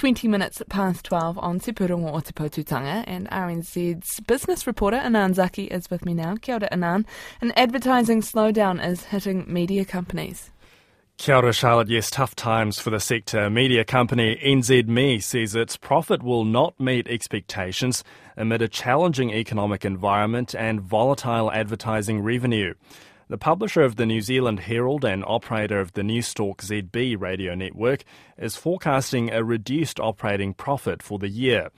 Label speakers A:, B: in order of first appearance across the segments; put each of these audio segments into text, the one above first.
A: 20 minutes past 12 on Te Purunga o Te Potutanga, and RNZ's business reporter Anan Zaki is with me now. Kia ora, Anan. An advertising slowdown is hitting media companies.
B: Kia ora, Charlotte. Yes, tough times for the sector. Media company NZME says its profit will not meet expectations amid a challenging economic environment and volatile advertising revenue. The publisher of the New Zealand Herald and operator of the Newstalk ZB radio network is forecasting a reduced operating profit for the year.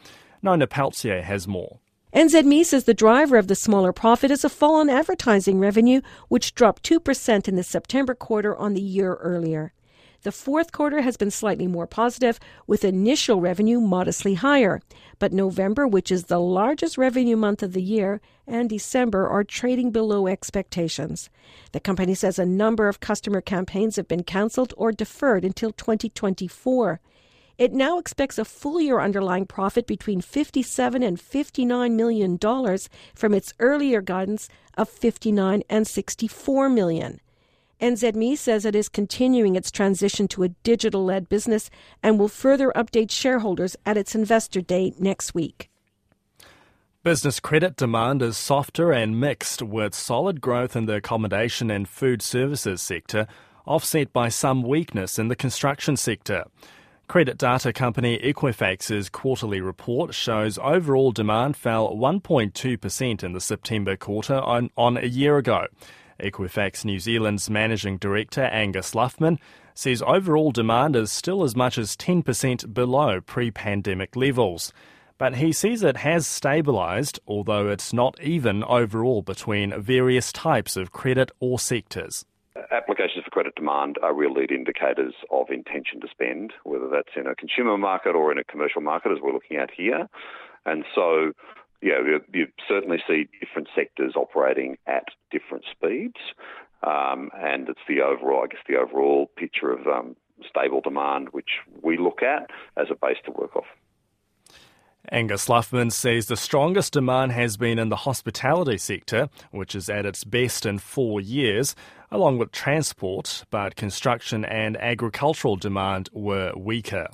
B: Nona Pelletier has more.
C: NZME says the driver of the smaller profit is a fall in advertising revenue, which dropped 2% in the September quarter on the year earlier. The fourth quarter has been slightly more positive, with initial revenue modestly higher. But November, which is the largest revenue month of the year, and December are trading below expectations. The company says a number of customer campaigns have been cancelled or deferred until 2024. It now expects a full year underlying profit between 57 and 59 million dollars from its earlier guidance of 59 and 64 million. NZME says it is continuing its transition to a digital led business and will further update shareholders at its investor day next week.
B: Business credit demand is softer and mixed, with solid growth in the accommodation and food services sector, offset by some weakness in the construction sector. Credit data company Equifax's quarterly report shows overall demand fell 1.2% in the September quarter on, on a year ago. Equifax New Zealand's managing director Angus Luffman says overall demand is still as much as 10% below pre pandemic levels. But he sees it has stabilised, although it's not even overall between various types of credit or sectors.
D: Applications for credit demand are real lead indicators of intention to spend, whether that's in a consumer market or in a commercial market, as we're looking at here. And so yeah, you, certainly see different sectors operating at different speeds, um, and it's the overall, I guess, the overall picture of um, stable demand which we look at as a base to work off.
B: Angus Luffman says the strongest demand has been in the hospitality sector, which is at its best in four years, along with transport, but construction and agricultural demand were weaker.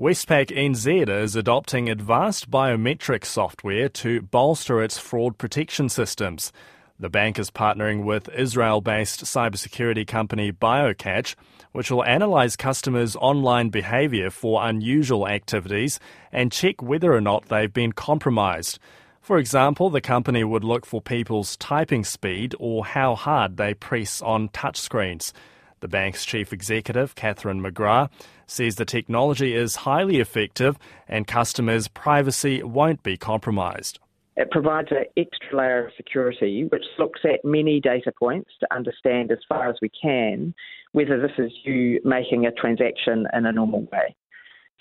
B: Westpac NZ is adopting advanced biometric software to bolster its fraud protection systems. The bank is partnering with Israel based cybersecurity company BioCatch, which will analyze customers' online behavior for unusual activities and check whether or not they've been compromised. For example, the company would look for people's typing speed or how hard they press on touchscreens. The bank's chief executive, Catherine McGrath, says the technology is highly effective and customers' privacy won't be compromised.
E: It provides an extra layer of security which looks at many data points to understand as far as we can whether this is you making a transaction in a normal way.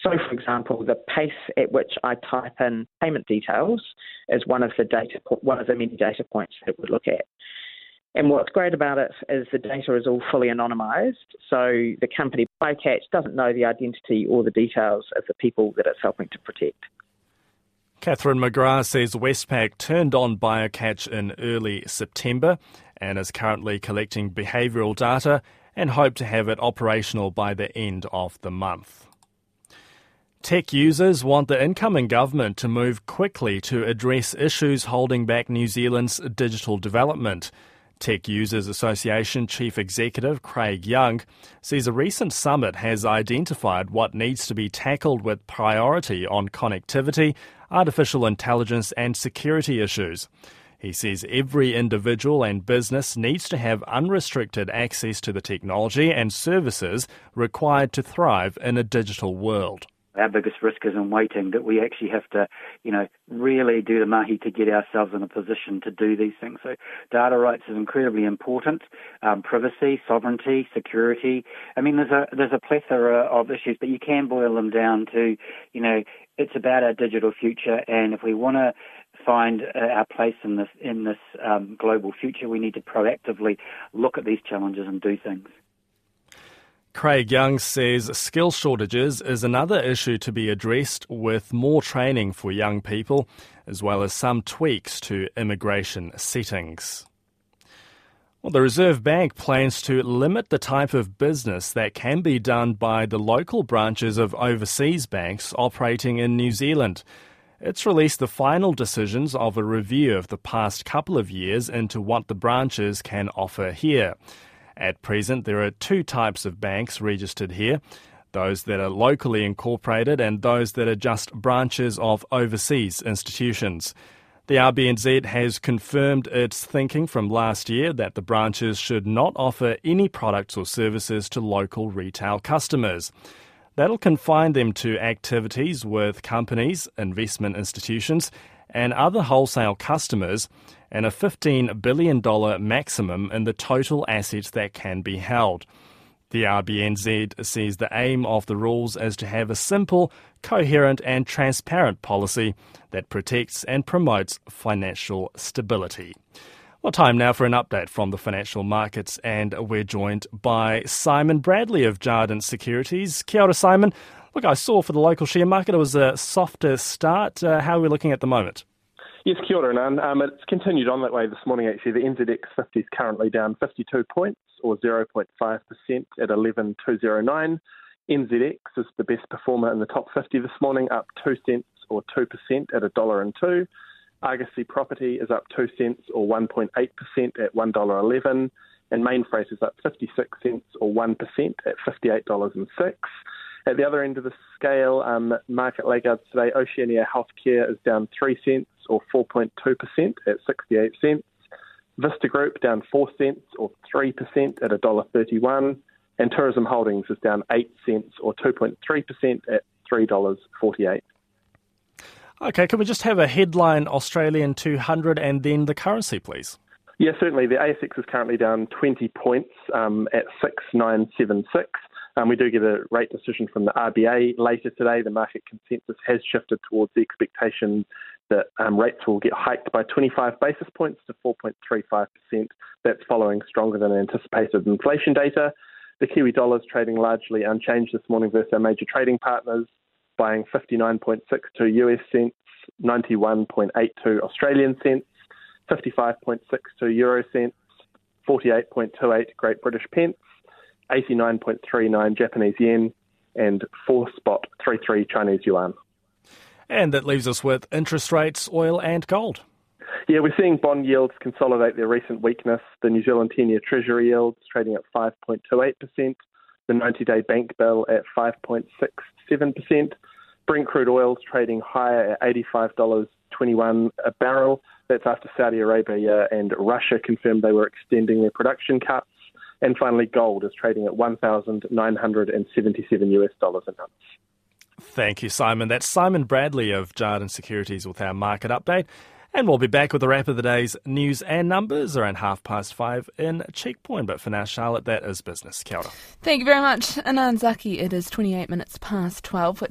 E: So, for example, the pace at which I type in payment details is one of the data one of the many data points that would look at. And what's great about it is the data is all fully anonymised, so the company BioCatch doesn't know the identity or the details of the people that it's helping to protect.
B: Catherine McGrath says Westpac turned on BioCatch in early September and is currently collecting behavioural data and hope to have it operational by the end of the month. Tech users want the incoming government to move quickly to address issues holding back New Zealand's digital development. Tech Users Association Chief Executive Craig Young says a recent summit has identified what needs to be tackled with priority on connectivity, artificial intelligence, and security issues. He says every individual and business needs to have unrestricted access to the technology and services required to thrive in a digital world
F: our biggest risk is in waiting, that we actually have to, you know, really do the mahi to get ourselves in a position to do these things. So data rights is incredibly important. Um, privacy, sovereignty, security. I mean, there's a, there's a plethora of issues, but you can boil them down to, you know, it's about our digital future. And if we want to find uh, our place in this, in this um, global future, we need to proactively look at these challenges and do things.
B: Craig Young says skill shortages is another issue to be addressed with more training for young people, as well as some tweaks to immigration settings. Well, the Reserve Bank plans to limit the type of business that can be done by the local branches of overseas banks operating in New Zealand. It's released the final decisions of a review of the past couple of years into what the branches can offer here. At present, there are two types of banks registered here those that are locally incorporated and those that are just branches of overseas institutions. The RBNZ has confirmed its thinking from last year that the branches should not offer any products or services to local retail customers. That'll confine them to activities with companies, investment institutions, and other wholesale customers, and a $15 billion maximum in the total assets that can be held. The RBNZ sees the aim of the rules as to have a simple, coherent, and transparent policy that protects and promotes financial stability. Well, time now for an update from the financial markets, and we're joined by Simon Bradley of Jarden Securities. Kia ora, Simon. Look, I saw for the local share market it was a softer start. Uh, how are we looking at the moment?
G: Yes, kia ora, Nan. Um, it's continued on that way this morning, actually. The NZX 50 is currently down 52 points, or 0.5% at 11,209. NZX is the best performer in the top 50 this morning, up 2 cents or 2% at a dollar and two. Argosy Property is up 2 cents or 1.8% at $1.11. And Mainfreight is up 56 cents or 1% at $58.06. At the other end of the scale, um, market laggards today, Oceania Healthcare is down 3 cents or 4.2% at 68 cents. Vista Group down 4 cents or 3% at $1.31. And Tourism Holdings is down 8 cents or 2.3% at $3.48.
B: Okay, can we just have a headline Australian 200 and then the currency, please?
G: Yeah, certainly. The ASX is currently down 20 points um, at 6976. Um, we do get a rate decision from the RBA later today. The market consensus has shifted towards the expectation that um, rates will get hiked by 25 basis points to 4.35%. That's following stronger than anticipated inflation data. The Kiwi dollar is trading largely unchanged this morning versus our major trading partners, buying 59.62 US cents, 91.82 Australian cents, 55.62 euro cents, 48.28 Great British pence, 89.39 Japanese yen, and 4 spot 33 Chinese yuan.
B: And that leaves us with interest rates, oil, and gold.
G: Yeah, we're seeing bond yields consolidate their recent weakness. The New Zealand 10 year Treasury yield is trading at 5.28%, the 90 day bank bill at 5.67%. Brent crude oil is trading higher at $85.21 a barrel. That's after Saudi Arabia and Russia confirmed they were extending their production cuts. And finally, gold is trading at 1,977 US dollars an ounce.
B: Thank you, Simon. That's Simon Bradley of Jarden Securities with our market update. And we'll be back with a wrap of the day's news and numbers around half past five in Checkpoint. But for now, Charlotte, that is business. Kia ora.
A: Thank you very much. Anan Zaki, it is 28 minutes past 12.